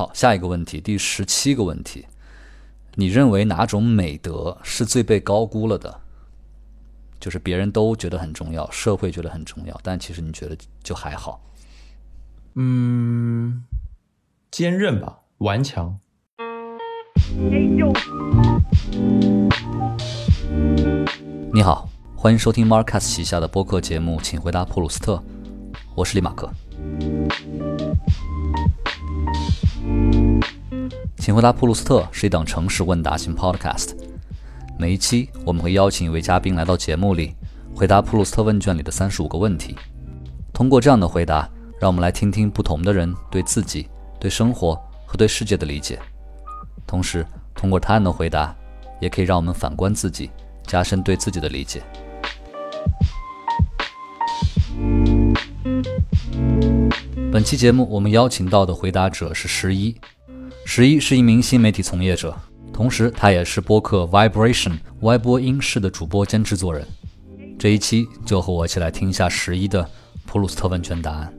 好，下一个问题，第十七个问题，你认为哪种美德是最被高估了的？就是别人都觉得很重要，社会觉得很重要，但其实你觉得就还好。嗯，坚韧吧，顽强。你好，欢迎收听 Marcus 旗下的播客节目，请回答普鲁斯特。我是李马克。请回答普鲁斯特是一档诚实问答型 Podcast。每一期我们会邀请一位嘉宾来到节目里，回答普鲁斯特问卷里的三十五个问题。通过这样的回答，让我们来听听不同的人对自己、对生活和对世界的理解。同时，通过他人的回答，也可以让我们反观自己，加深对自己的理解。本期节目我们邀请到的回答者是十一，十一是一名新媒体从业者。同时，他也是播客 Vibration 歪播音室的主播兼制作人。这一期就和我一起来听一下十一的普鲁斯特问卷答案。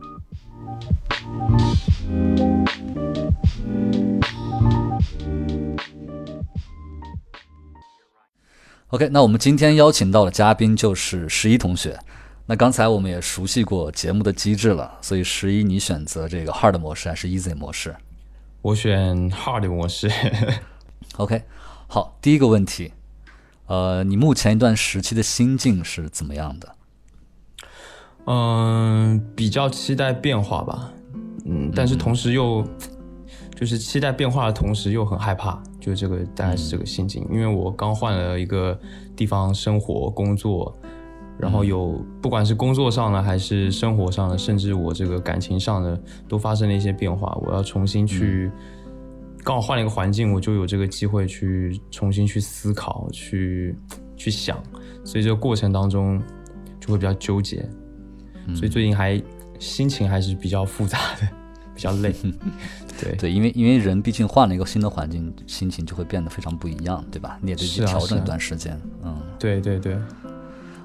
OK，那我们今天邀请到的嘉宾就是十一同学。那刚才我们也熟悉过节目的机制了，所以十一，你选择这个 Hard 模式还是 Easy 模式？我选 Hard 模式。OK，好，第一个问题，呃，你目前一段时期的心境是怎么样的？嗯，比较期待变化吧，嗯，但是同时又就是期待变化的同时又很害怕，就这个大概是这个心境。因为我刚换了一个地方生活工作，然后有不管是工作上的还是生活上的，甚至我这个感情上的都发生了一些变化，我要重新去。刚好换了一个环境，我就有这个机会去重新去思考，去去想，所以这个过程当中就会比较纠结，所以最近还心情还是比较复杂的，比较累。对对，因为因为人毕竟换了一个新的环境，心情就会变得非常不一样，对吧？你也得去调整一段时间。嗯，对对对。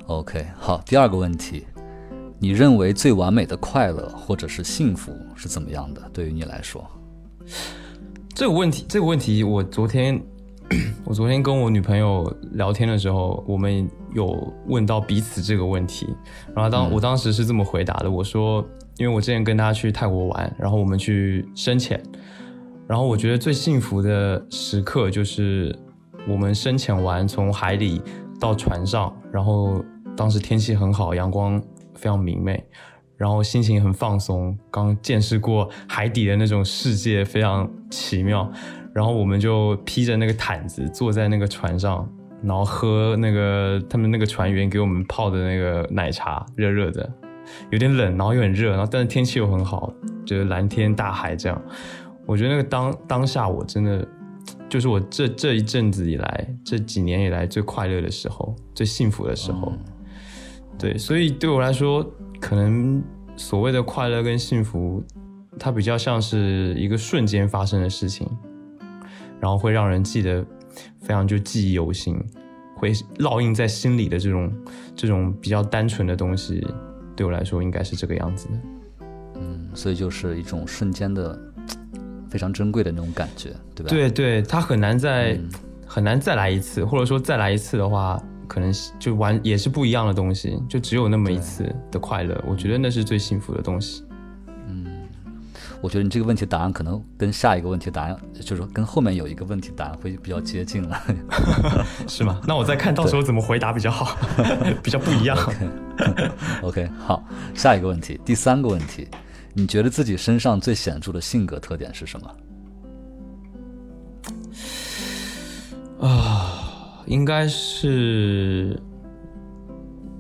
OK，好，第二个问题，你认为最完美的快乐或者是幸福是怎么样的？对于你来说？这个问题，这个问题，我昨天，我昨天跟我女朋友聊天的时候，我们有问到彼此这个问题。然后当我当时是这么回答的，我说，因为我之前跟她去泰国玩，然后我们去深潜，然后我觉得最幸福的时刻就是我们深潜完从海里到船上，然后当时天气很好，阳光非常明媚。然后心情很放松，刚见识过海底的那种世界，非常奇妙。然后我们就披着那个毯子坐在那个船上，然后喝那个他们那个船员给我们泡的那个奶茶，热热的，有点冷，然后又很热，然后但是天气又很好，就是蓝天大海这样。我觉得那个当当下我真的就是我这这一阵子以来这几年以来最快乐的时候，最幸福的时候。对，所以对我来说。可能所谓的快乐跟幸福，它比较像是一个瞬间发生的事情，然后会让人记得非常就记忆犹新，会烙印在心里的这种这种比较单纯的东西，对我来说应该是这个样子的。嗯，所以就是一种瞬间的非常珍贵的那种感觉，对吧？对对，它很难再很难再来一次，或者说再来一次的话。可能就玩也是不一样的东西，就只有那么一次的快乐，我觉得那是最幸福的东西。嗯，我觉得你这个问题答案可能跟下一个问题答案，就是跟后面有一个问题答案会比较接近了，是吗？那我再看到时候怎么回答比较好，比较不一样。OK，好，下一个问题，第三个问题，你觉得自己身上最显著的性格特点是什么？啊。应该是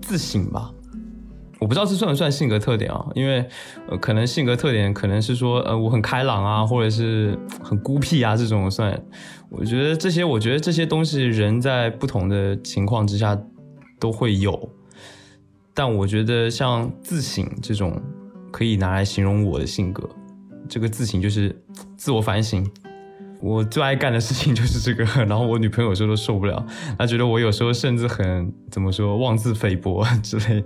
自省吧，我不知道这算不算性格特点啊？因为呃，可能性格特点可能是说，呃，我很开朗啊，或者是很孤僻啊，这种算。我觉得这些，我觉得这些东西，人在不同的情况之下都会有。但我觉得像自省这种，可以拿来形容我的性格。这个自省就是自我反省。我最爱干的事情就是这个，然后我女朋友有时候都受不了，她觉得我有时候甚至很怎么说妄自菲薄之类。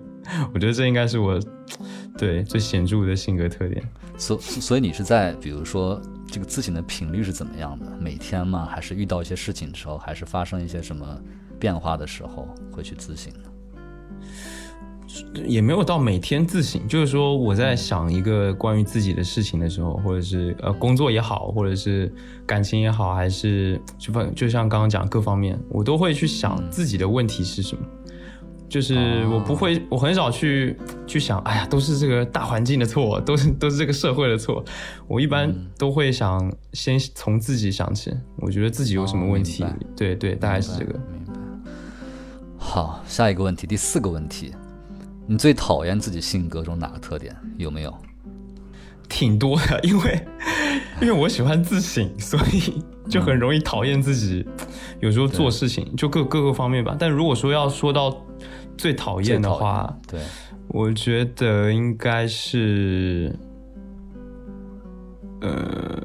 我觉得这应该是我对最显著的性格特点。所所以你是在比如说这个自省的频率是怎么样的？每天吗？还是遇到一些事情的时候，还是发生一些什么变化的时候会去自省呢？也没有到每天自省，就是说我在想一个关于自己的事情的时候，或者是呃工作也好，或者是感情也好，还是就反就像刚刚讲各方面，我都会去想自己的问题是什么。就是我不会，我很少去去想，哎呀，都是这个大环境的错，都是都是这个社会的错。我一般都会想先从自己想起，我觉得自己有什么问题。对对，大概是这个。明白。好，下一个问题，第四个问题。你最讨厌自己性格中哪个特点？有没有？挺多的，因为因为我喜欢自省，所以就很容易讨厌自己。有时候做事情就各各个方面吧。但如果说要说到最讨厌的话，对，我觉得应该是，呃，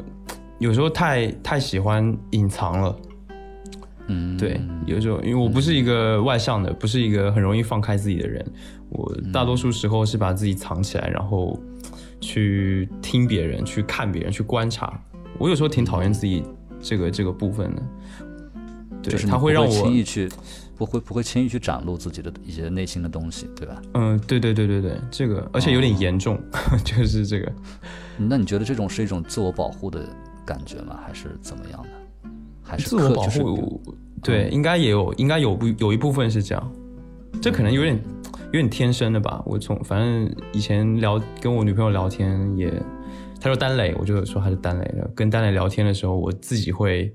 有时候太太喜欢隐藏了。嗯，对，有时候因为我不是一个外向的，不是一个很容易放开自己的人。我大多数时候是把自己藏起来，然后去听别人，去看别人，去观察。我有时候挺讨厌自己这个这个部分的，对，他会让我轻易去，不会不会轻易去展露自己的一些内心的东西，对吧？嗯，对对对对对，这个而且有点严重，就是这个。那你觉得这种是一种自我保护的感觉吗？还是怎么样的？还是自我保护？对，应该也有，应该有不有一部分是这样。这可能有点。有点天生的吧，我从反正以前聊跟我女朋友聊天也，她说单磊，我就说她是单磊的。跟单磊聊天的时候，我自己会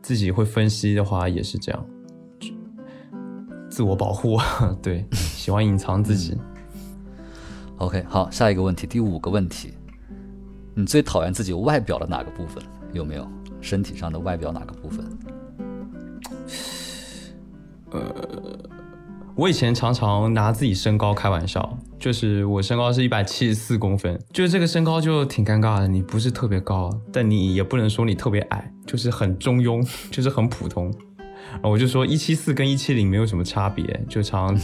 自己会分析的话，也是这样，自我保护，对，喜欢隐藏自己。OK，好，下一个问题，第五个问题，你最讨厌自己外表的哪个部分？有没有身体上的外表哪个部分？呃。我以前常常拿自己身高开玩笑，就是我身高是一百七十四公分，就是这个身高就挺尴尬的。你不是特别高，但你也不能说你特别矮，就是很中庸，就是很普通。我就说一七四跟一七零没有什么差别，就常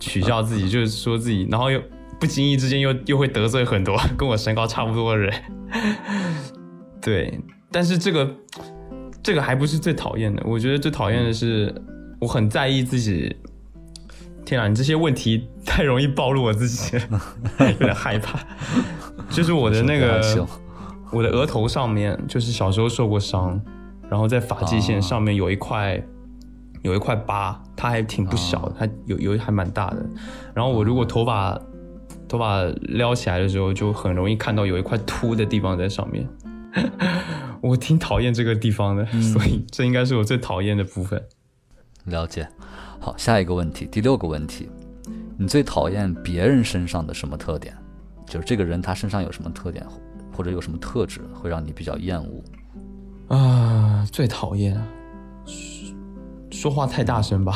取笑自己，就是说自己，然后又不经意之间又又会得罪很多 跟我身高差不多的人。对，但是这个这个还不是最讨厌的，我觉得最讨厌的是我很在意自己。天啊，你这些问题太容易暴露我自己了，有点害怕。就是我的那个，我的额头上面，就是小时候受过伤，然后在发际线上面有一块，有一块疤，它还挺不小的，它有有还蛮大的。然后我如果头发头发撩起来的时候，就很容易看到有一块凸的地方在上面。我挺讨厌这个地方的，所以这应该是我最讨厌的部分。了解。好，下一个问题，第六个问题，你最讨厌别人身上的什么特点？就是这个人他身上有什么特点，或者有什么特质会让你比较厌恶？啊，最讨厌说话太大声吧？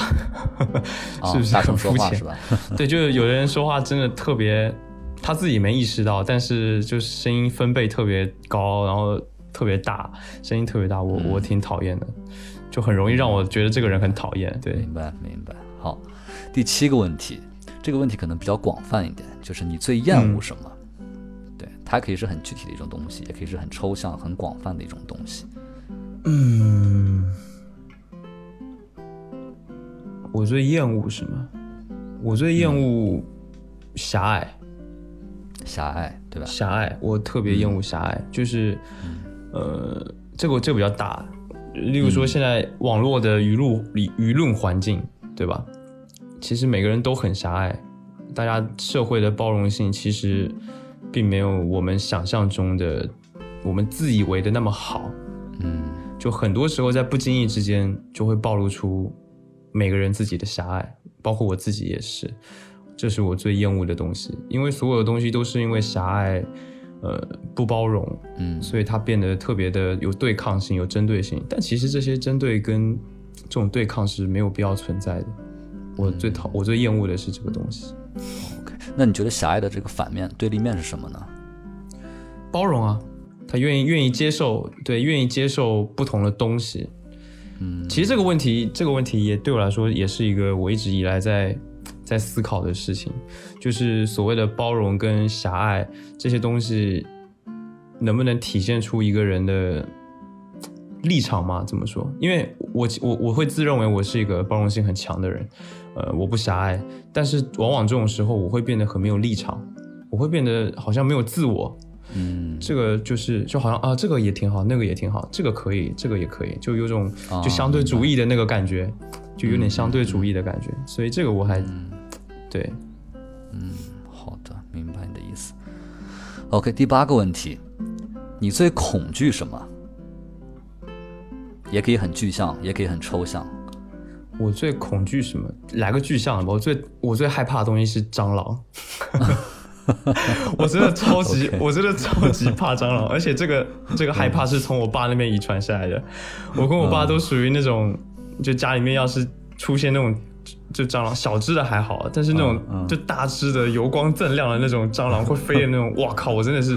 是不是大声说话是吧？对，就是有的人说话真的特别，他自己没意识到，但是就是声音分贝特别高，然后特别大，声音特别大，我我挺讨厌的。就很容易让我觉得这个人很讨厌。对，明白明白。好，第七个问题，这个问题可能比较广泛一点，就是你最厌恶什么？对，它可以是很具体的一种东西，也可以是很抽象、很广泛的一种东西。嗯，我最厌恶什么？我最厌恶狭隘。狭隘，对吧？狭隘，我特别厌恶狭隘。就是，呃，这个这个比较大。例如说，现在网络的舆论舆舆论环境，对吧？其实每个人都很狭隘，大家社会的包容性其实并没有我们想象中的，我们自以为的那么好。嗯，就很多时候在不经意之间就会暴露出每个人自己的狭隘，包括我自己也是，这是我最厌恶的东西，因为所有的东西都是因为狭隘。呃，不包容，嗯，所以它变得特别的有对抗性、有针对性。但其实这些针对跟这种对抗是没有必要存在的。我最讨、我最厌恶的是这个东西。OK，那你觉得狭隘的这个反面、对立面是什么呢？包容啊，他愿意愿意接受，对，愿意接受不同的东西。嗯，其实这个问题，这个问题也对我来说也是一个我一直以来在。在思考的事情，就是所谓的包容跟狭隘这些东西，能不能体现出一个人的立场嘛？怎么说？因为我我我会自认为我是一个包容性很强的人，呃，我不狭隘，但是往往这种时候我会变得很没有立场，我会变得好像没有自我。嗯，这个就是就好像啊，这个也挺好，那个也挺好，这个可以，这个也可以，就有种就相对主义的那个感觉，就有点相对主义的感觉。所以这个我还对，嗯，好的，明白你的意思。OK，第八个问题，你最恐惧什么？也可以很具象，也可以很抽象。我最恐惧什么？来个具象的吧。我最我最害怕的东西是蟑螂。我真的超级，我真的超级怕蟑螂，而且这个这个害怕是从我爸那边遗传下来的。我跟我爸都属于那种，就家里面要是出现那种就蟑螂，小只的还好，但是那种就大只的、油光锃亮的那种蟑螂会飞的那种，哇靠！我真的是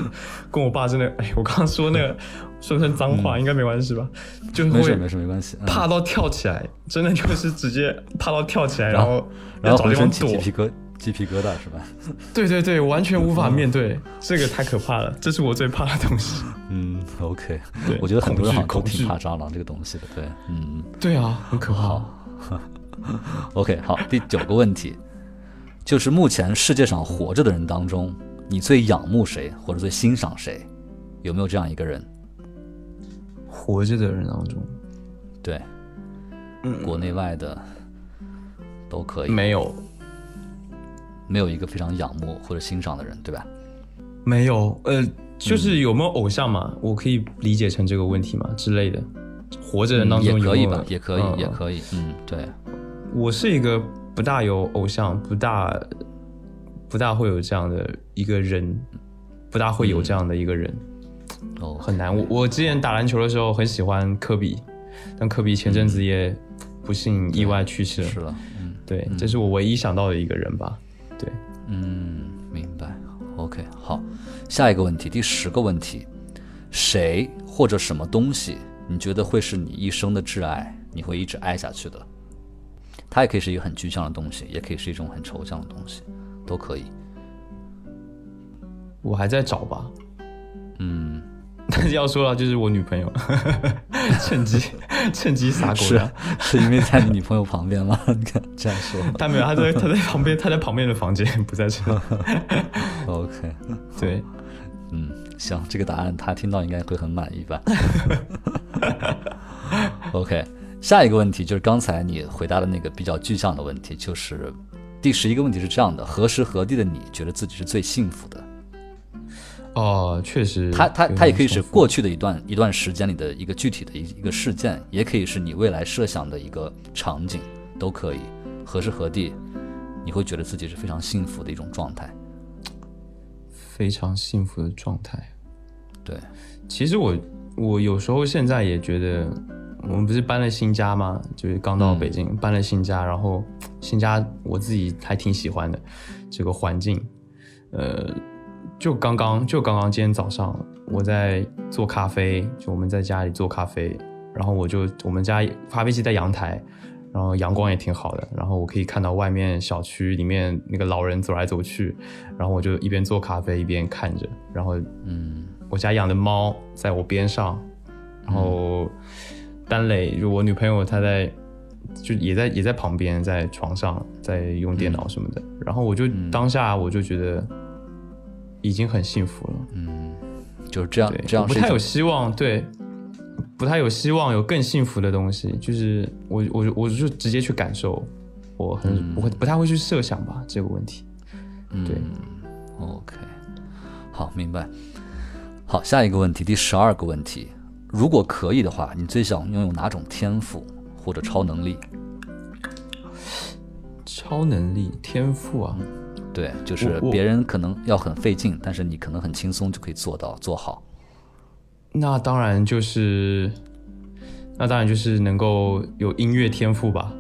跟我爸真的，哎，我刚刚说那个 说成脏话应该没关系吧？就是没事没事没关系，怕到跳起来，真的就是直接怕到跳起来，然后然后找地方起鸡皮疙鸡皮疙瘩是吧？对对对，完全无法面对，这个太可怕了，这是我最怕的东西。嗯，OK，对，我觉得很多人好像都挺怕蟑螂这个东西的，对，嗯，对啊，很可怕。OK，好，第九个问题，就是目前世界上活着的人当中，你最仰慕谁或者最欣赏谁？有没有这样一个人？活着的人当中，对，国内外的都可以。没有。没有一个非常仰慕或者欣赏的人，对吧？没有，呃，就是有没有偶像嘛？我可以理解成这个问题嘛之类的。活着人当中也可以吧？也可以，也可以。嗯，对。我是一个不大有偶像，不大不大会有这样的一个人，不大会有这样的一个人。哦，很难。我我之前打篮球的时候很喜欢科比，但科比前阵子也不幸意外去世了。是了，嗯，对，这是我唯一想到的一个人吧。对，嗯，明白。OK，好，下一个问题，第十个问题，谁或者什么东西，你觉得会是你一生的挚爱，你会一直爱下去的？它也可以是一个很具象的东西，也可以是一种很抽象的东西，都可以。我还在找吧。嗯。但是要说了，就是我女朋友，趁机趁机撒狗粮是因为在你女朋友旁边吗？你 看这样说，他没有，他在他在旁边，他在旁边的房间，不在这。OK，对，嗯，行，这个答案他听到应该会很满意吧？OK，下一个问题就是刚才你回答的那个比较具象的问题，就是第十一个问题是这样的：何时何地的你觉得自己是最幸福的？哦，确实，它它它也可以是过去的一段一段时间里的一个具体的一一个事件，也可以是你未来设想的一个场景，都可以。何时何地，你会觉得自己是非常幸福的一种状态，非常幸福的状态。对，其实我我有时候现在也觉得，我们不是搬了新家吗？就是刚到北京搬了新家，然后新家我自己还挺喜欢的这个环境，呃。就刚刚，就刚刚，今天早上我在做咖啡，就我们在家里做咖啡，然后我就我们家咖啡机在阳台，然后阳光也挺好的，然后我可以看到外面小区里面那个老人走来走去，然后我就一边做咖啡一边看着，然后嗯，我家养的猫在我边上，然后丹磊就我女朋友她在就也在也在旁边在床上在用电脑什么的，然后我就当下我就觉得。已经很幸福了，嗯，就是这样，这样不太有希望，对，不太有希望有更幸福的东西，就是我我我就直接去感受，我很不会不太会去设想吧这个问题，对，OK，好，明白，好，下一个问题，第十二个问题，如果可以的话，你最想拥有哪种天赋或者超能力？超能力天赋啊。对，就是别人可能要很费劲，但是你可能很轻松就可以做到做好。那当然就是，那当然就是能够有音乐天赋吧。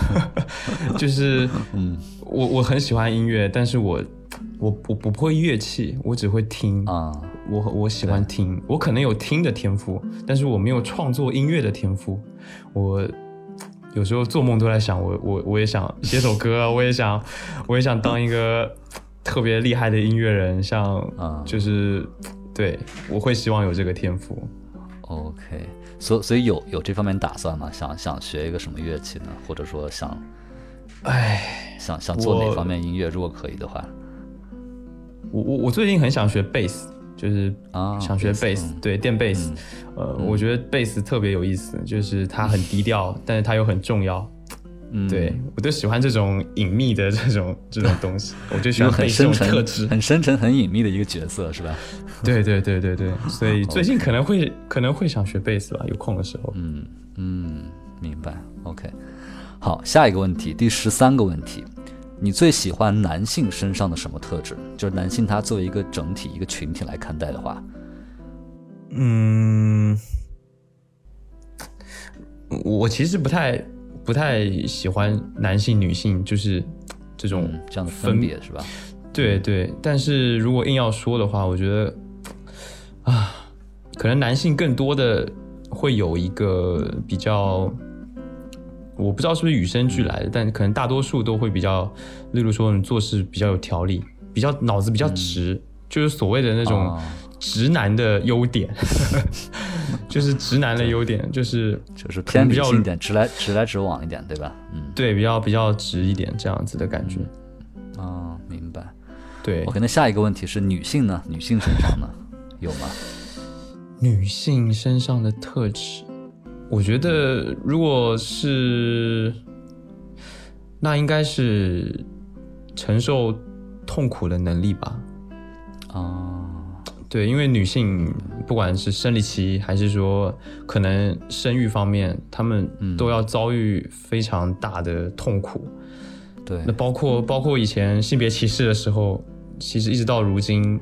就是，嗯，我我很喜欢音乐，但是我我我不会乐器，我只会听啊。我我喜欢听，我可能有听的天赋，但是我没有创作音乐的天赋。我。有时候做梦都在想，我我我也想写首歌，我也想，我也想当一个特别厉害的音乐人，像啊，就是对，我会希望有这个天赋。OK，所所以有有这方面打算吗？想想学一个什么乐器呢？或者说想，哎，想想做哪方面音乐？如果可以的话，我我我最近很想学贝斯，就是啊想学贝斯，嗯对，电贝斯。呃，我觉得贝斯特别有意思，就是它很低调，但是它又很重要。嗯，对我就喜欢这种隐秘的这种这种东西，我就喜欢很深沉。很深沉、很隐秘的一个角色，是吧？对对对对对，所以最近可能会可能会想学贝斯吧，有空的时候。嗯嗯，明白。OK，好，下一个问题，第十三个问题，你最喜欢男性身上的什么特质？就是男性他作为一个整体、一个群体来看待的话，嗯，我其实不太不太喜欢男性、女性，就是这种嗯，这样的分别是吧？对对，但是如果硬要说的话，我觉得啊，可能男性更多的会有一个比较，我不知道是不是与生俱来的，但可能大多数都会比较，例如说你做事比较有条理，比较脑子比较直，就是所谓的那种啊直男的优点，就是直男的优点，就是就是偏比较一点，直来直来直往一点，对吧？嗯，对比较比较直一点这样子的感觉。啊，明白。对 OK，那下一个问题是女性呢？女性身上呢有吗？女性身上的特质，我觉得如果是，那应该是承受痛苦的能力吧。啊，对，因为女性不管是生理期还是说可能生育方面，她们都要遭遇非常大的痛苦。对那，包括包括以前性别歧视的时候，其实一直到如今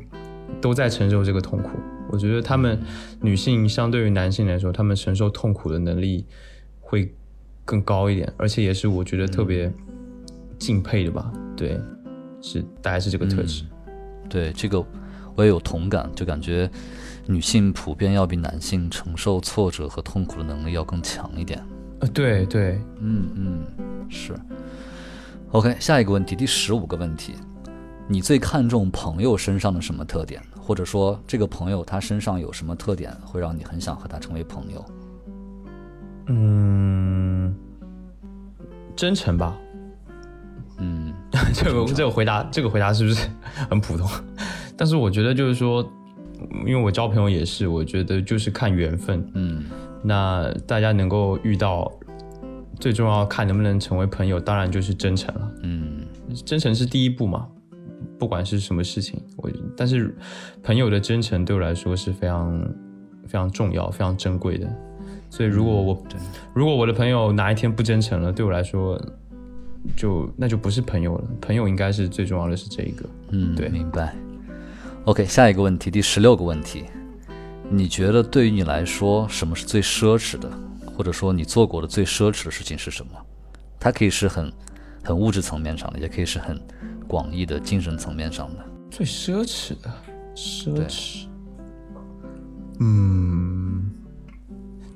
都在承受这个痛苦。我觉得她们女性相对于男性来说，她们承受痛苦的能力会更高一点，而且也是我觉得特别敬佩的吧。对，是大概是这个特质。对这个我也有同感，就感觉女性普遍要比男性承受挫折和痛苦的能力要更强一点。呃，对对，嗯嗯，是。OK，下一个问题，第十五个问题，你最看重朋友身上的什么特点？或者说，这个朋友他身上有什么特点会让你很想和他成为朋友？嗯，真诚吧。嗯，这个这个回答，这个回答是不是很普通？但是我觉得就是说，因为我交朋友也是，我觉得就是看缘分。嗯那大家能够遇到，最重要看能不能成为朋友，当然就是真诚了。嗯真诚是第一步嘛，不管是什么事情，我但是朋友的真诚对我来说是非常非常重要、非常珍贵的。所以如果我、对如果我的朋友哪一天不真诚了，对我来说就那就不是朋友了。朋友应该是最重要的是这一个。嗯，对明白。OK，下一个问题，第十六个问题，你觉得对于你来说，什么是最奢侈的，或者说你做过的最奢侈的事情是什么？它可以是很很物质层面上的，也可以是很广义的精神层面上的。最奢侈的奢侈，嗯，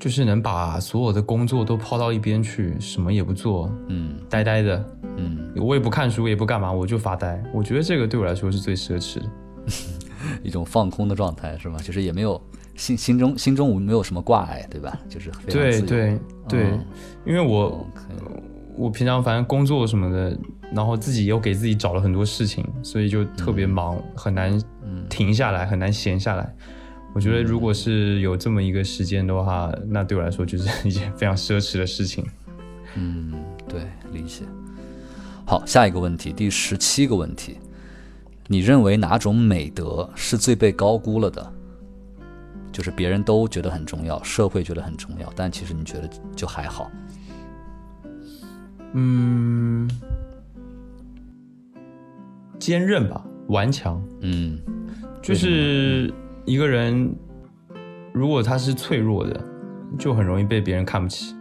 就是能把所有的工作都抛到一边去，什么也不做，嗯呆呆的，嗯，我也不看书，也不干嘛，我就发呆。我觉得这个对我来说是最奢侈的。一种放空的状态是吧？就是也没有心心中心中无没有什么挂碍，对吧？就是非常对自由对对，嗯因为我我平常反正工作什么的，然后自己又给自己找了很多事情，所以就特别忙，很难停下来，很难闲下来。我觉得如果是有这么一个时间的话，那对我来说就是一件非常奢侈的事情。嗯，对，理解。好，下一个问题，第十七个问题，你认为哪种美德是最被高估了的？就是别人都觉得很重要，社会觉得很重要，但其实你觉得就还好。嗯，坚韧吧，顽强，嗯就是一个人如果他是脆弱的，就很容易被别人看不起。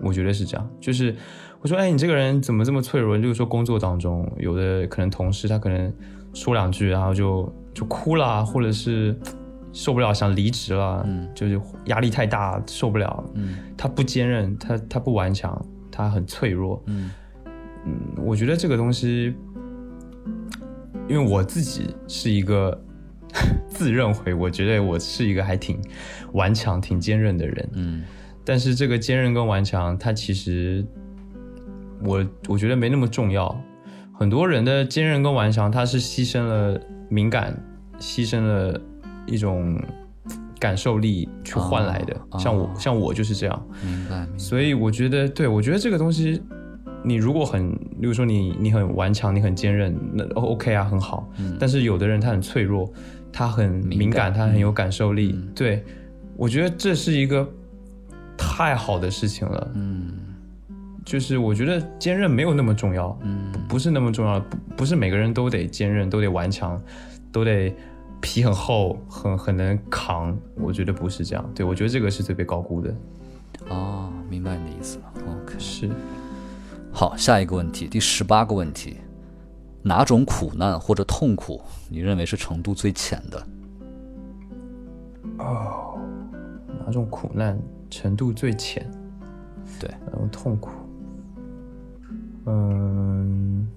我觉得是这样，就是我说，哎，你这个人怎么这么脆弱？就是说工作当中，有的可能同事他可能说两句，然后就就哭了，或者是受不了想离职了，嗯就是压力太大受不了。嗯他不坚韧，他他不顽强，他很脆弱。嗯嗯，我觉得这个东西，因为我自己是一个 自认为我觉得我是一个还挺顽强、挺坚韧的人。嗯但是这个坚韧跟顽强，它其实我我觉得没那么重要。很多人的坚韧跟顽强，他是牺牲了敏感，牺牲了一种感受力去换来的。哦像我哦像我就是这样。明白明白。所以我觉得，对我觉得这个东西，你如果很，比如说你你很顽强，你很坚韧，那哦 OK 啊，很好。嗯但是有的人他很脆弱，他很敏感，他很有感受力。嗯对我觉得这是一个太好的事情了。嗯就是我觉得坚韧没有那么重要，嗯不不是那么重要，不不是每个人都得坚韧，都得顽强，都得皮很厚，很很能扛。我觉得不是这样。对我觉得这个是最被高估的。哦，明白你的意思了。OK，是。好，下一个问题，第十八个问题，哪种苦难或者痛苦你认为是程度最浅的？哦，哪种苦难程度最浅？对，哪种痛苦？嗯，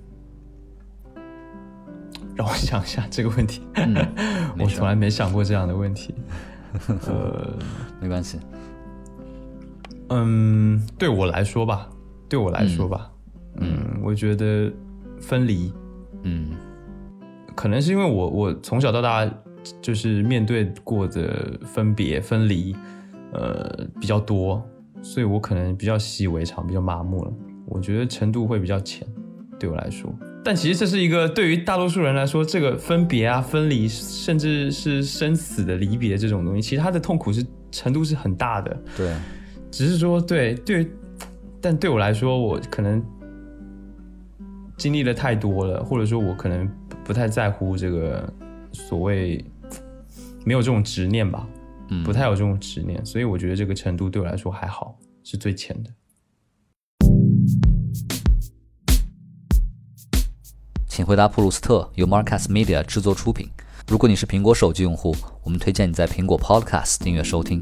让我想一下这个问题。嗯，我从来没想过这样的问题。呃，没关系。嗯，对我来说吧，对我来说吧，嗯，我觉得分离，嗯可能是因为我我从小到大就是面对过的分别分离，呃比较多，所以我可能比较习以为常，比较麻木了。我觉得程度会比较浅，对我来说。但其实这是一个对于大多数人来说，这个分别啊、分离，甚至是生死的离别这种东西，其实它的痛苦是程度是很大的。对，只是说，对对，但对我来说，我可能经历的太多了，或者说我可能不不太在乎这个所谓没有这种执念吧，嗯，不太有这种执念，所以我觉得这个程度对我来说还好，是最浅的。请回答普鲁斯特由 Marcus Media 制作出品。如果你是苹果手机用户，我们推荐你在苹果 Podcast 订阅收听。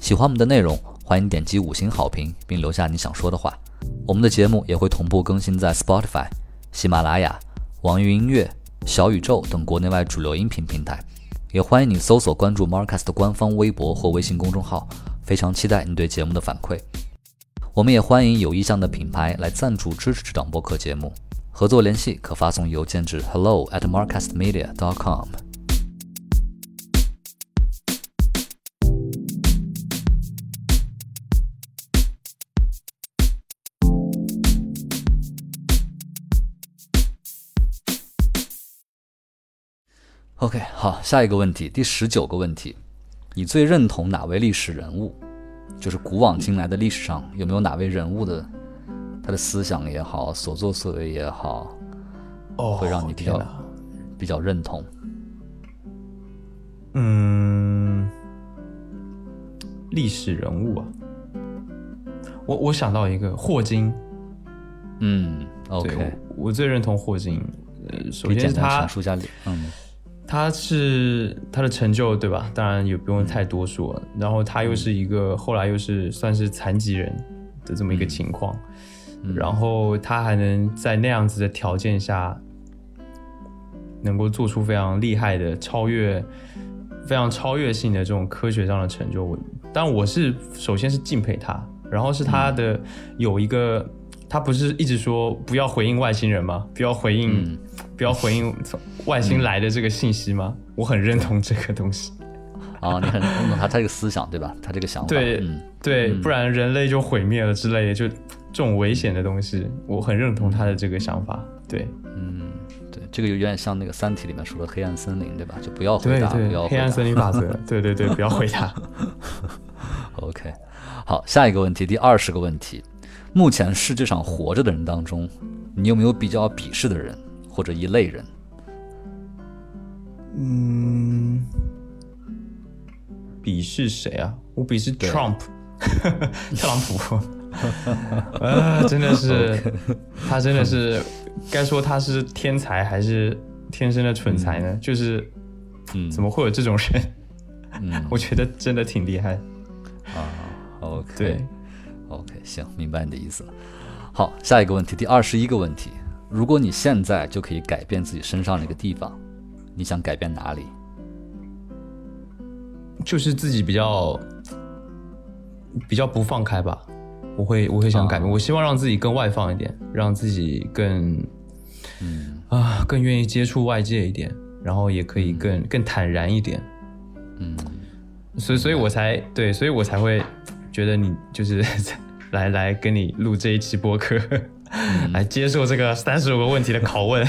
喜欢我们的内容，欢迎点击五星好评，并留下你想说的话。我们的节目也会同步更新在 Spotify、喜马拉雅、网易音乐、小宇宙等国内外主流音频平台。也欢迎你搜索关注 Marcus 的官方微博或微信公众号。非常期待你对节目的反馈。我们也欢迎有意向的品牌来赞助支持这档播客节目。合作联系可发送邮件至 hello at markcastmedia dot com。OK，好，下一个问题，第十九个问题，你最认同哪位历史人物？就是古往今来的历史上有没有哪位人物的他的思想也好，所作所为也好，哦会让你比较比较认同？嗯，历史人物啊，我我想到一个霍金，嗯，OK，我我最认同霍金。呃，首先是他阐述一下，嗯他是他的成就，对吧？当然也不用太多说。然后他又是一个后来又是算是残疾人的这么一个情况，然后他还能在那样子的条件下，能够做出非常厉害的超越、非常超越性的这种科学上的成就。我但我是首先是敬佩他，然后是他的有一个。他不是一直说不要回应外星人吗？不要回应，嗯不要回应外星来的这个信息吗？我很认同这个东西。啊，你很认同他他这个思想对吧？他这个想法，对嗯对，不然人类就毁灭了之类的，就这种危险的东西，我很认同他的这个想法。对嗯，对，这个有点像那个《三体》里面说的黑暗森林对吧？就不要回答，不要黑暗森。林法则，对对对，不要回答。OK，好，下一个问题，第二十个问题，目前世界上活着的人当中，你有没有比较鄙视的人或者一类人？嗯，鄙视谁啊？我鄙视 Trump，特朗普。啊，真的是，他真的是，该说他是天才还是天生的蠢才呢？就是，嗯怎么会有这种人？嗯 我觉得真的挺厉害。啊，OK，对，OK，行，明白你的意思了。好，下一个问题，第二十一个问题，如果你现在就可以改变自己身上的一个地方，你想改变哪里？就是自己比较比较不放开吧。我会我会想改变，我希望让自己更外放一点，让自己更嗯。啊更愿意接触外界一点，然后也可以更更坦然一点。嗯，所以所以我才对，所以我才会觉得你就是 来来跟你录这一期播客。来接受这个三十五个问题的拷问，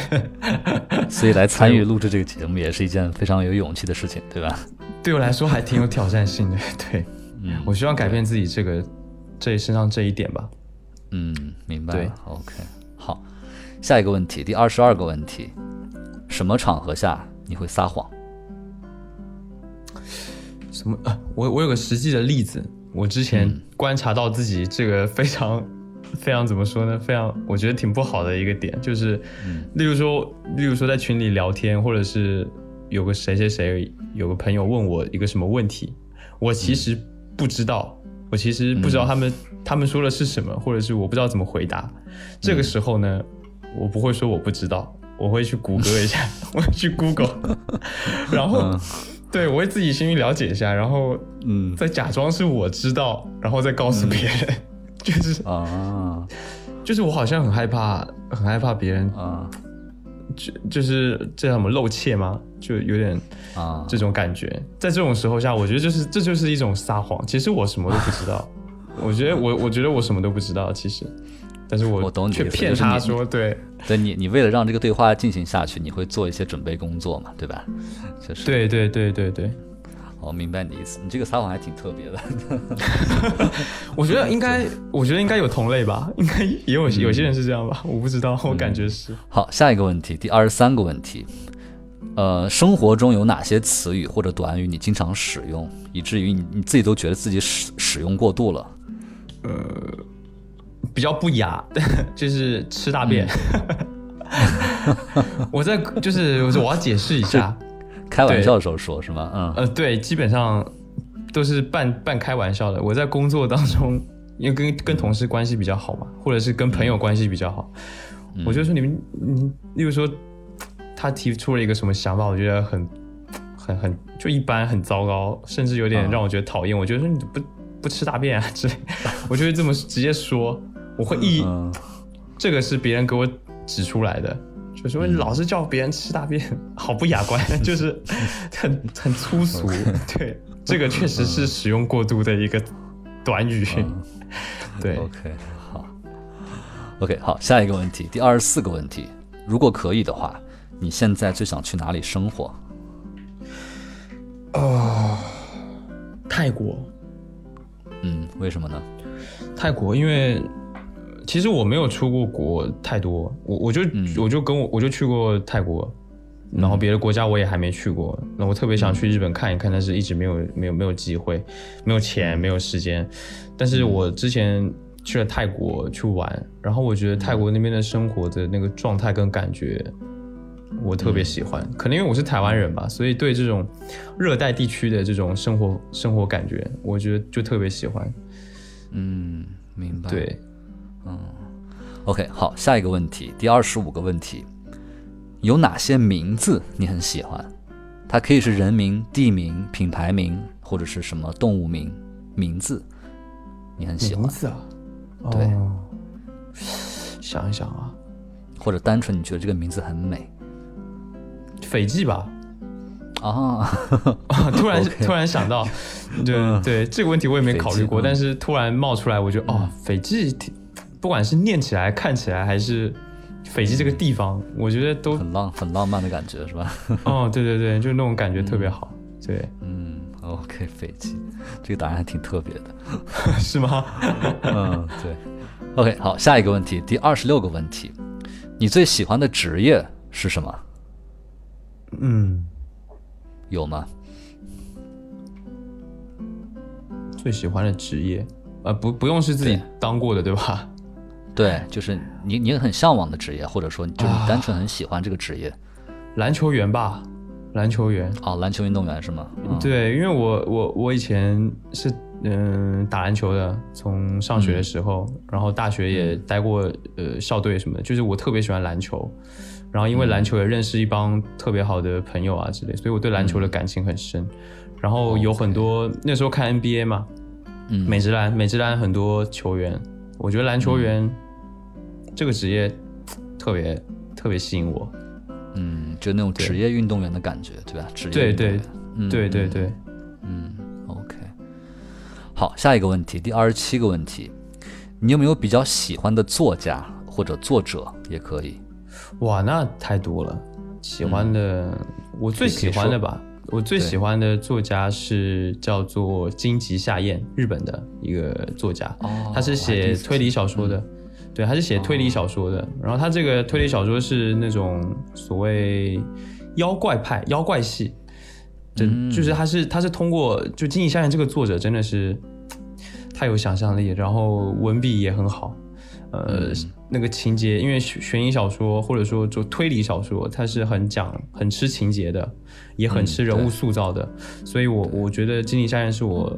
所以来参与录制这个节目也是一件非常有勇气的事情，对吧？对我来说还挺有挑战性的，对，嗯，我希望改变自己这个这身上这一点吧。嗯，明白了。OK，好，下一个问题，第二十二个问题，什么场合下你会撒谎？什么？我我有个实际的例子，我之前观察到自己这个非常。非常怎么说呢？非常我觉得挺不好的一个点，就是，例如说，例如说在群里聊天，或者是有个谁谁谁有个朋友问我一个什么问题，我其实不知道，我其实不知道他们他们说的是什么，或者是我不知道怎么回答。这个时候呢，我不会说我不知道，我会去谷歌一下，我去 Google，然后对我会自己先去了解一下，然后嗯，再假装是我知道，然后再告诉别人。就是啊，就是我好像很害怕，很害怕别人啊，就就是这叫什么露怯吗？就有点啊这种感觉。在这种时候下，我觉得就是这就是一种撒谎。其实我什么都不知道，我觉得我我觉得我什么都不知道。其实，但是我我懂你，却骗他说对对，你你为了让这个对话进行下去，你会做一些准备工作嘛？对吧？就是对对对对对。我明白你的意思，你这个撒谎还挺特别的。我觉得应该，我觉得应该有同类吧，应该也有有些人是这样吧，我不知道，我感觉是。好，下一个问题，第二十三个问题，呃，生活中有哪些词语或者短语你经常使用，以至于你你自己都觉得自己使使用过度了？呃，比较不雅，就是吃大便。我在就是我要解释一下。开玩笑的时候说是吗？嗯呃，对，基本上都是半半开玩笑的。我在工作当中，因为跟跟同事关系比较好嘛，或者是跟朋友关系比较好，我就说你们，你，例如说他提出了一个什么想法，我觉得很很很就一般，很糟糕，甚至有点让我觉得讨厌。我觉得说你不不吃大便啊之类，我就会这么直接说，我会一这个是别人给我指出来的。就说你老是叫别人吃大便，好不雅观，就是很很粗俗。对，这个确实是使用过度的一个短语。对，OK，好，OK，好，下一个问题，第二十四个问题，如果可以的话，你现在最想去哪里生活？啊，泰国。嗯，为什么呢？泰国，因为。其实我没有出过国太多，我我就我就跟我我就去过泰国，然后别的国家我也还没去过。那我特别想去日本看一看，但是一直没有没有没有机会，没有钱，没有时间。但是我之前去了泰国去玩，然后我觉得泰国那边的生活的那个状态跟感觉，我特别喜欢。可能因为我是台湾人吧，所以对这种热带地区的这种生活生活感觉，我觉得就特别喜欢。嗯，明白。对。嗯，OK，好，下一个问题，第二十五个问题，有哪些名字你很喜欢？它可以是人名、地名、品牌名，或者是什么动物名名字，你很喜欢？名字啊？对，想一想啊，或者单纯你觉得这个名字很美？斐济吧？啊，突然突然想到，对对，这个问题我也没考虑过，但是突然冒出来，我觉得哦，斐济挺。不管是念起来、看起来，还是斐济这个地方，我觉得都很浪、很浪漫的感觉，是吧？哦，对对对，就那种感觉特别好。对，嗯，OK，斐济这个答案还挺特别的，是吗？嗯，对。OK，好，下一个问题，第二十六个问题，你最喜欢的职业是什么？嗯，有吗？最喜欢的职业，呃，不，不用是自己当过的，对吧？对，就是你，你很向往的职业，或者说就是单纯很喜欢这个职业，篮球员吧，篮球员。哦，篮球运动员是吗？对，因为我我我以前是嗯打篮球的，从上学的时候，然后大学也待过呃校队什么的，就是我特别喜欢篮球，然后因为篮球也认识一帮特别好的朋友啊之类，所以我对篮球的感情很深。然后有很多那时候看 NBA 嘛，嗯，美职篮，美职篮很多球员，我觉得篮球员这个职业特别特别吸引我。嗯，就那种职业运动员的感觉，对吧？职业对对对对对，嗯，OK。好，下一个问题，第二十七个问题，你有没有比较喜欢的作家或者作者也可以？哇，那太多了。喜欢的，我最喜欢的吧，我最喜欢的作家是叫做金吉夏彦，日本的一个作家，哦他是写推理小说的，对，他是写推理小说的。然后他这个推理小说是那种所谓妖怪派、妖怪系，真、就是他是他是通过就金吉夏彦这个作者真的是太有想象力，然后文笔也很好。呃，那个情节，因为悬悬疑小说或者说就推理小说，它是很讲很吃情节的，也很吃人物塑造的，所以我我觉得金吉夏彦是我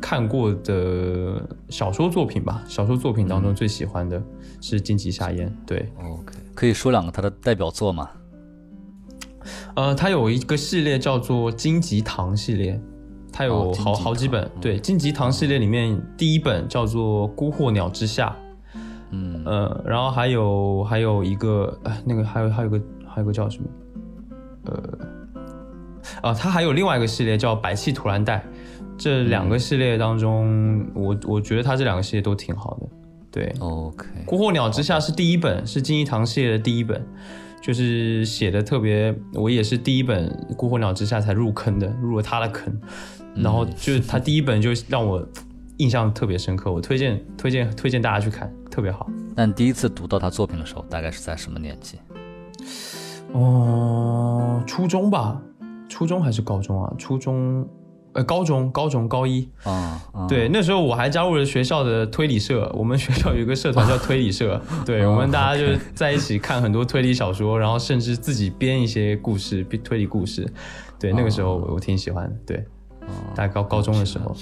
看过的小说作品吧，小说作品当中最喜欢的是荆棘夏彦。对，OK，可以说两个他的代表作吗？呃，他有一个系列叫做荆棘堂系列，它有好、哦好几本。对，荆棘堂系列里面第一本叫做《孤惑鸟之下》。嗯，呃，然后还有还有一个，哎，那个还有还有个还有个叫什么？呃，啊，它还有另外一个系列叫《白气图兰带》，这两个系列当中，我我觉得他这两个系列都挺好的。对，OK，《孤火鸟之下》是第一本，是金一堂系列的第一本，就是写的特别，我也是第一本《孤火鸟之下》才入坑的，入了他的坑，然后就是他第一本就让我印象特别深刻，我推荐 推荐推荐大家去看，特别好。那你第一次读到他作品的时候，大概是在什么年纪？哦，初中吧，初中还是高中啊？初中，呃，高中，高中高一。啊、啊，对，那时候我还加入了学校的推理社，我们学校有一个社团叫推理社，对我们大家就在一起看很多推理小说，然后甚至自己编一些故事，编推理故事。对，那个时候我我挺喜欢的。对，大概高高中的时候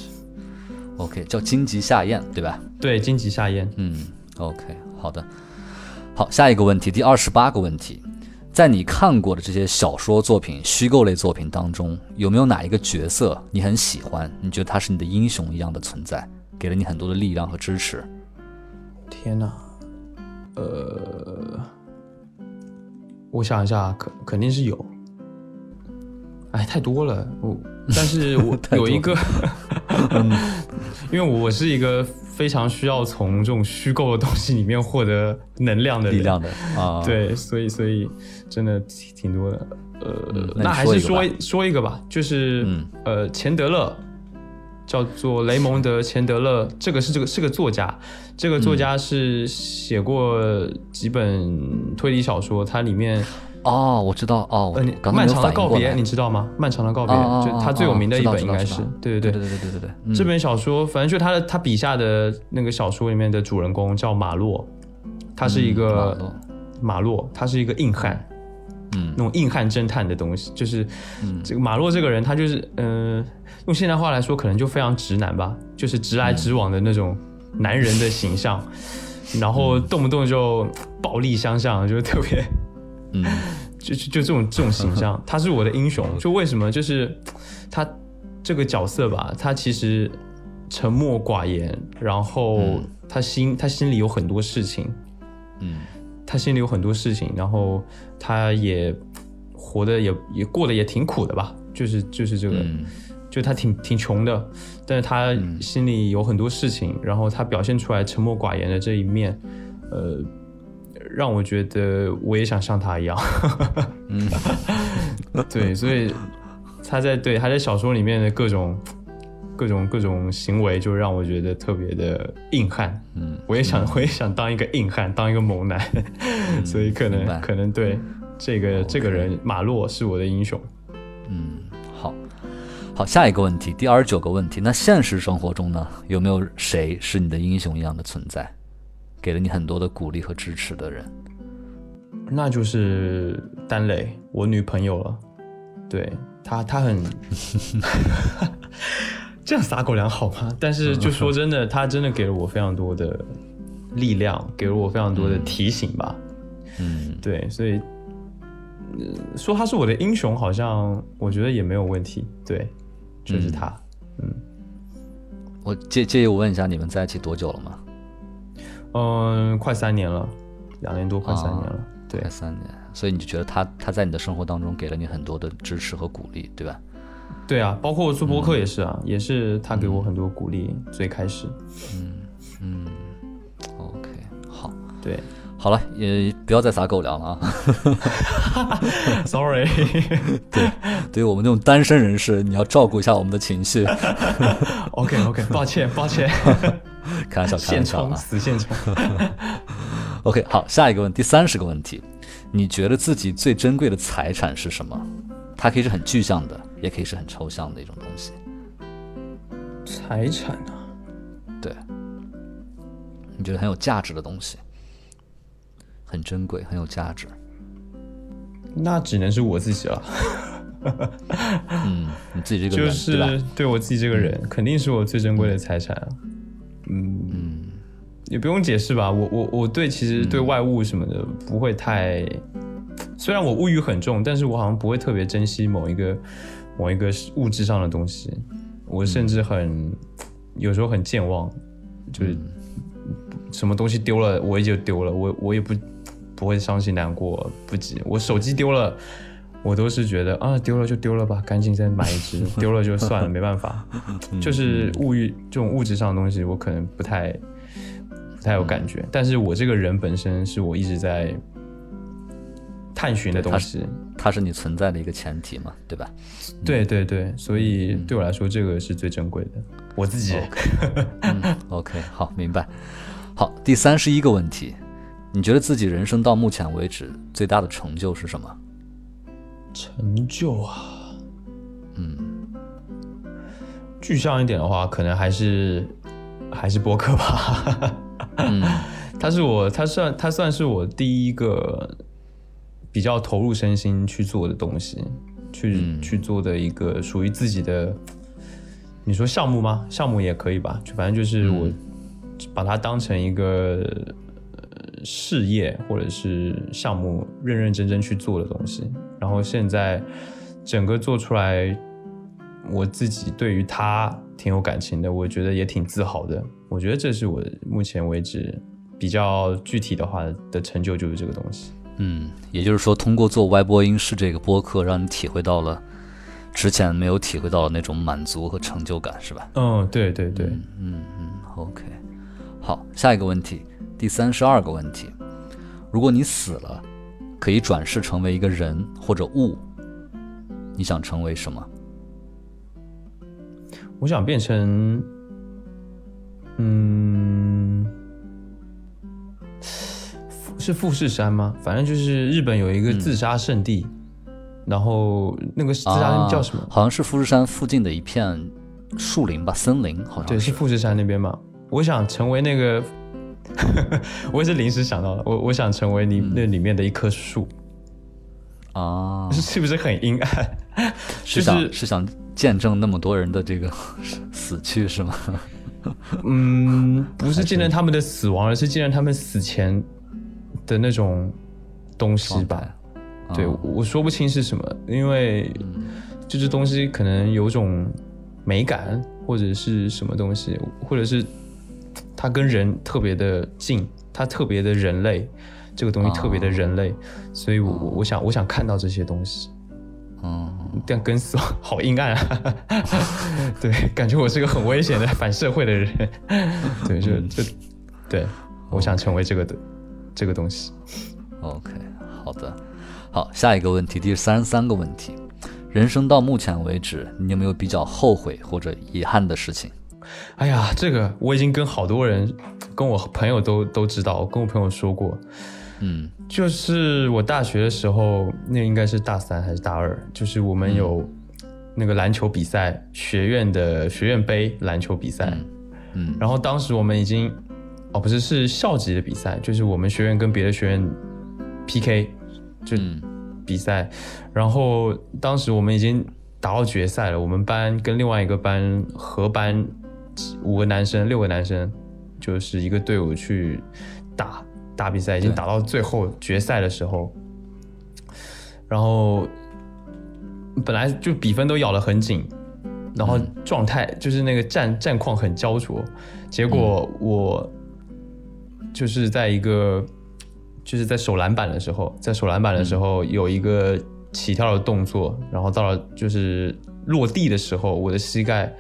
，OK，叫荆棘下咽，对吧？对，荆棘夏彦。嗯，OK，好的。好，下一个问题，第二十八个问题，在你看过的这些小说作品、虚构类作品当中，有没有哪一个角色你很喜欢？你觉得他是你的英雄一样的存在，给了你很多的力量和支持？天哪，呃，我想一下，肯肯定是有。哎，太多了，我，但是我有一个，因为我是一个非常需要从这种虚构的东西里面获得能量的力量的啊，，对，所以所以真的挺挺多的。呃，嗯那那还是说说说一个吧，就是、嗯。呃，钱德勒，叫做雷蒙德·钱德勒，这个是这个是个作家，这个作嗯家是写过几本推理小说，它里面哦，我知道哦，呃，漫长的告别，你知道吗？漫长的告别，就他最有名的一哦本应该是对对对。对对对对对这本小说，反正就他的他笔下的那个小说里面的主人公叫马洛，他是一个洛。马洛，他是一个硬汉，嗯。那种硬汉侦探的东西，就是这个马洛这个人，他就是呃，用现代话来说，可能就非常直男吧，就是直来直往的那种男人的形象，然后动不动就暴力相向，就特别嗯。就就就这种这种形象，他是我的英雄。就为什么？就是他这个角色吧，他其实沉默寡言，然后他心他心里有很多事情，嗯他心里有很多事情，然后他也活得也也过得也挺苦的吧，就是就是这个，嗯。就他挺挺穷的，但是他心里有很多事情，然后他表现出来沉默寡言的这一面，呃，让我觉得我也想像他一样，嗯。对，所以他在对他在小说里面的各种各种各种行为，就让我觉得特别的硬汉。嗯，我也想，我也想当一个硬汉，当一个猛男，所以可能可能对这个这个人马洛是我的英雄。嗯，好，好，下一个问题，第二十九个问题，那现实生活中呢，有没有谁是你的英雄一样的存在，给了你很多的鼓励和支持的人？那就是丹磊，我女朋友了。对她，她很这样撒狗粮好吗？但是就说真的，他真的给了我非常多的力量，给了我非常多的提醒吧。嗯对，所以、呃说他是我的英雄，好像我觉得也没有问题。对，就是他。嗯，我介介意我问一下，你们在一起多久了吗？嗯，快三年了，两年多，快三年了。对，快三年。所以你就觉得他他在你的生活当中给了你很多的支持和鼓励，对吧？对啊，包括做播客也是啊，也是他给我很多鼓励。最开始，嗯嗯，OK，好，对，好了，也不要再撒狗粮了啊。Sorry，对，对于我们这种单身人士，你要照顾一下我们的情绪。OK OK，抱歉抱歉，开玩笑，开玩笑啊。死现场。OK，好，下一个问题，第三十个问题，你觉得自己最珍贵的财产是什么？它可以是很具象的，也可以是很抽象的一种东西。财产啊，对，你觉得很有价值的东西，很珍贵，很有价值。那只能是我自己了。嗯，你自己这个人，就是对？对我自己这个人，肯定是我最珍贵的财产啊。嗯也不用解释吧。我我我对其实对外物什么的不会太，虽然我物欲很重，但是我好像不会特别珍惜某一个某一个物质上的东西。我甚至很有时候很健忘，就是什么东西丢了我也就丢了，我我也不不会伤心难过，不急。我手机丢了。我都是觉得啊，丢了就丢了吧，赶紧再买一只，丢了就算了，没办法。就是物欲这种物质上的东西，我可能不太不太有感觉。但是我这个人本身是我一直在探寻的东西。它是你存在的一个前提嘛，对吧？对对对，所以对我来说，这个是最珍贵的。我自己 OK，好，明白。好，第三十一个问题，你觉得自己人生到目前为止最大的成就是什么？成就啊，嗯，具象一点的话，可能还是还是播客吧。嗯，他是我，他算他算是我第一个比较投入身心去做的东西，去、去做的一个属于自己的，你说项目吗？项目也可以吧，就反正就是我把它当成一个呃事业或者是项目，认认真真去做的东西。然后现在整个做出来，我自己对于它挺有感情的，我觉得也挺自豪的。我觉得这是我目前为止比较具体的话的成就，就是这个东西。嗯，也就是说，通过做歪播音室这个播客，让你体会到了之前没有体会到的那种满足和成就感，是吧？嗯，对对对，嗯嗯，OK。好，下一个问题，第三十二个问题，如果你死了，可以转世成为一个人或者物，你想成为什么？我想变成，嗯，富是富士山吗？反正就是日本有一个自杀圣地，然后那个自杀叫什么？啊好像是富士山附近的一片树林吧，森林，好像对，是富士山那边嘛。我想成为那个，我也是临时想到的。我我想成为你那里面的一棵树，啊，是不是很阴暗？是想就是是想见证那么多人的这个死 去是吗？嗯，不是见证他们的死亡，而是见证他们死前的那种东西吧。对，哦我说不清是什么，因为这只东西可能有种美感，或者是什么东西，或者是它跟人特别的近，它特别的人类，这个东西特别的人类，所以我我我想我想看到这些东西。嗯，但跟死亡好阴暗啊！对，感觉我是个很危险的反社会的人。对，就就对，我想成为这个的这个东西。OK，好的，好，下一个问题，第三十三个问题，人生到目前为止，你有没有比较后悔或者遗憾的事情？哎呀，这个我已经跟好多人，跟我朋友都都知道，我跟我朋友说过，嗯。就是我大学的时候，那应该是大三还是大二，就是我们有那个篮球比赛，学院的学院杯篮球比赛，嗯。然后当时我们已经，哦不是是校级的比赛，就是我们学院跟别的学院 PK，就嗯。比赛，然后当时我们已经打到决赛了，我们班跟另外一个班合班五个男生六个男生，就是一个队伍去打打比赛，已经打到最后决赛的时候，然后本来就比分都咬得很紧，然后状态就是那个战战况很焦灼，结果我就是在一个就是在守篮板的时候，在守篮板的时候有一个起跳的动作，然后到了就是落地的时候，我的膝盖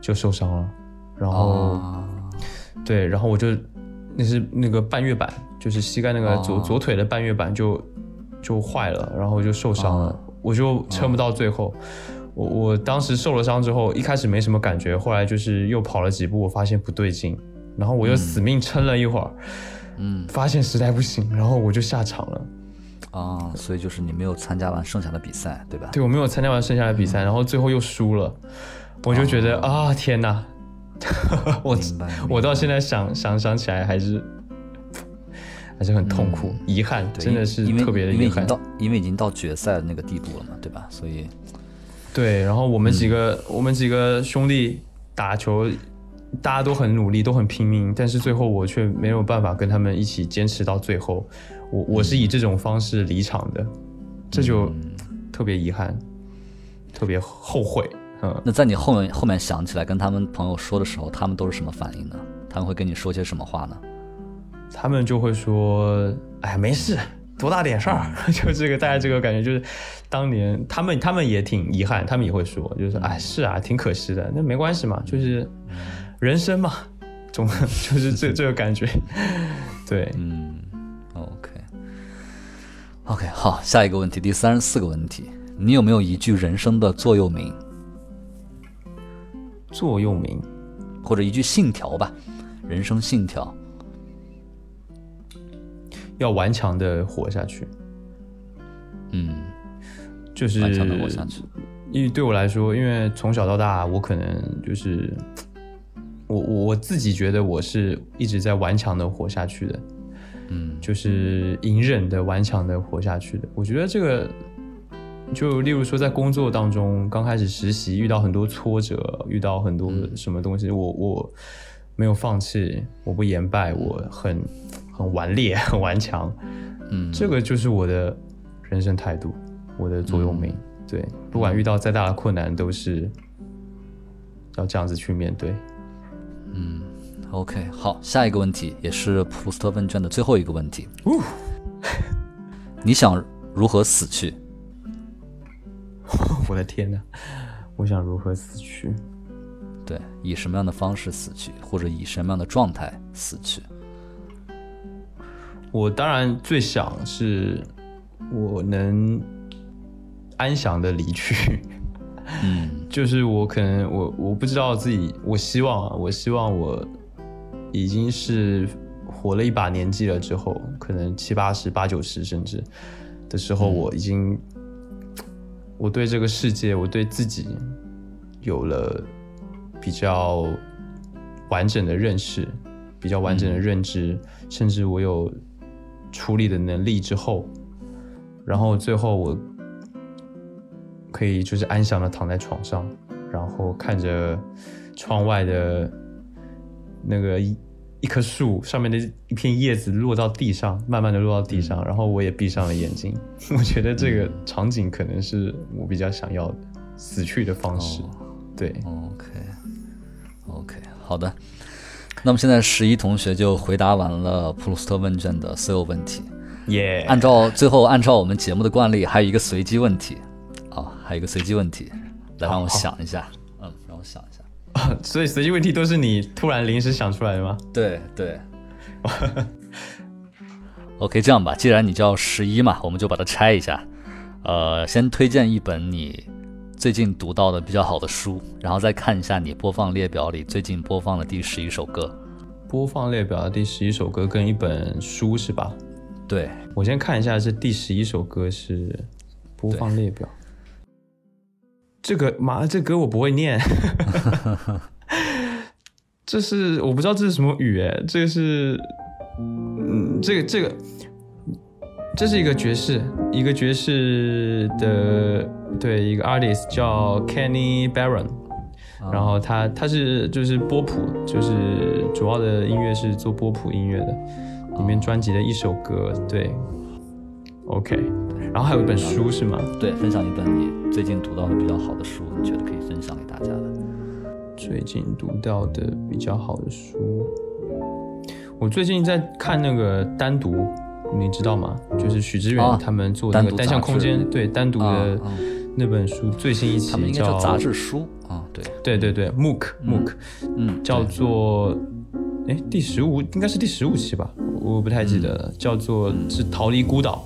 就受伤了，然后对，然后我就那是那个半月板，就是膝盖那个左左腿的半月板就就坏了，然后就受伤了，我就撑不到最后。我我当时受了伤之后，一开始没什么感觉，后来就是又跑了几步，我发现不对劲，然后我又死命撑了一会儿，嗯，发现实在不行，然后我就下场了。啊，所以就是你没有参加完剩下的比赛，对吧？对，我没有参加完剩下的比赛，然后最后又输了，我就觉得啊，天哪！我我到现在想想想起来还是还是很痛苦，遗憾，真的是特别的遗憾。到因为已经到决赛的那个地步了嘛，对吧？所以。对，然后我们几个，我们几个兄弟打球，大家都很努力，都很拼命，但是最后我却没有办法跟他们一起坚持到最后。我我是以这种方式离场的，这就特别遗憾，特别后悔。嗯，那在你后面后面想起来跟他们朋友说的时候，他们都是什么反应呢？他们会跟你说些什么话呢？他们就会说：“哎，没事。”多大点事儿，就这个大家这个感觉，就是当年他们他们也挺遗憾，他们也会说，就是哎是啊，挺可惜的，那没关系嘛，就是人生嘛，总 就是这这个感觉，对，嗯，OK，OK，好，下一个问题，第三十四个问题，你有没有一句人生的座右铭？座右铭，或者一句信条吧，人生信条。要顽强的活下去，嗯，就是顽强的活下去。因为对我来说，因为从小到大，我可能就是我我我自己觉得我是一直在顽强的活下去的，嗯，就是隐忍的顽强的活下去的。我觉得这个，就例如说在工作当中，刚开始实习遇到很多挫折，遇到很多什么东西，我我没有放弃，我不言败，我很。很顽劣，很顽强，嗯，这个就是我的人生态度，我的座右铭。对，不管遇到再大的困难，都是要这样子去面对。嗯，OK，好，下一个问题也是普鲁斯特问卷的最后一个问题。你想如何死去？我的天哪！我想如何死去？对，以什么样的方式死去，或者以什么样的状态死去？我当然最想是，我能安详的离去。嗯，就是我可能我我不知道自己，我希望啊，我希望我已经是活了一把年纪了之后，可能七八十、八九十甚至的时候，我已经我对这个世界，我对自己有了比较完整的认识，比较完整的认知，甚至我有。处理的能力之后，然后最后我可以就是安详的躺在床上，然后看着窗外的那个一一棵树上面的一片叶子落到地上，慢慢的落到地上，然后我也闭上了眼睛。我觉得这个场景可能是我比较想要的死去的方式。对，OK，OK，好的。那么现在十一同学就回答完了普鲁斯特问卷的所有问题，耶！按照最后按照我们节目的惯例，还有一个随机问题，啊，还有一个随机问题，来让我想一下，嗯，让我想一下，所以随机问题都是你突然临时想出来的吗？对对。OK，这样吧，既然你叫十一嘛，我们就把它拆一下，呃，先推荐一本你。最近读到的比较好的书，然后再看一下你播放列表里最近播放的第十一首歌。播放列表的第十一首歌跟一本书是吧？对，我先看一下这第十一首歌是播放列表。这个妈，这歌我不会念。这是我不知道这是什么语哎，这个是，嗯，这个这个。这是一个爵士，一个爵士的，对，一个 artist 叫 Kenny Barron，然后他他是就是波普，就是主要的音乐是做波普音乐的，里面专辑的一首歌，对，OK，然后还有一本书是吗？对，分享一本你最近读到的比较好的书，你觉得可以分享给大家的？最近读到的比较好的书，我最近在看那个单独，你知道吗？就是许知远他们做那个单向空间，对单独的那本书最新一期，叫杂志书啊，对对对对，MOOC MOOC，嗯，叫做哎第十五应该是第十五期吧。我不太记得了，叫做是逃离孤岛，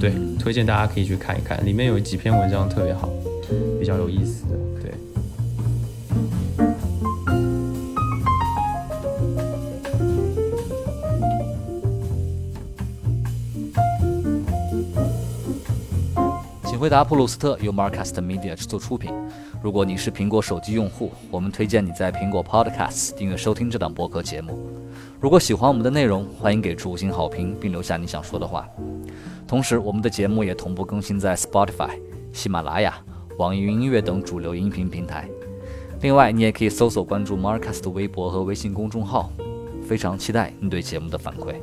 对，推荐大家可以去看一看，里面有几篇文章特别好，比较有意思的，对。请回答：普鲁斯特由 Marcast Media 制作出品。如果你是苹果手机用户，我们推荐你在苹果 Podcasts 订阅收听这档播客节目。如果喜欢我们的内容，欢迎给出五星好评，并留下你想说的话。同时，我们的节目也同步更新在 Spotify、喜马拉雅、网易云音乐等主流音频平台。另外，你也可以搜索关注 Marcus 的微博和微信公众号。非常期待你对节目的反馈。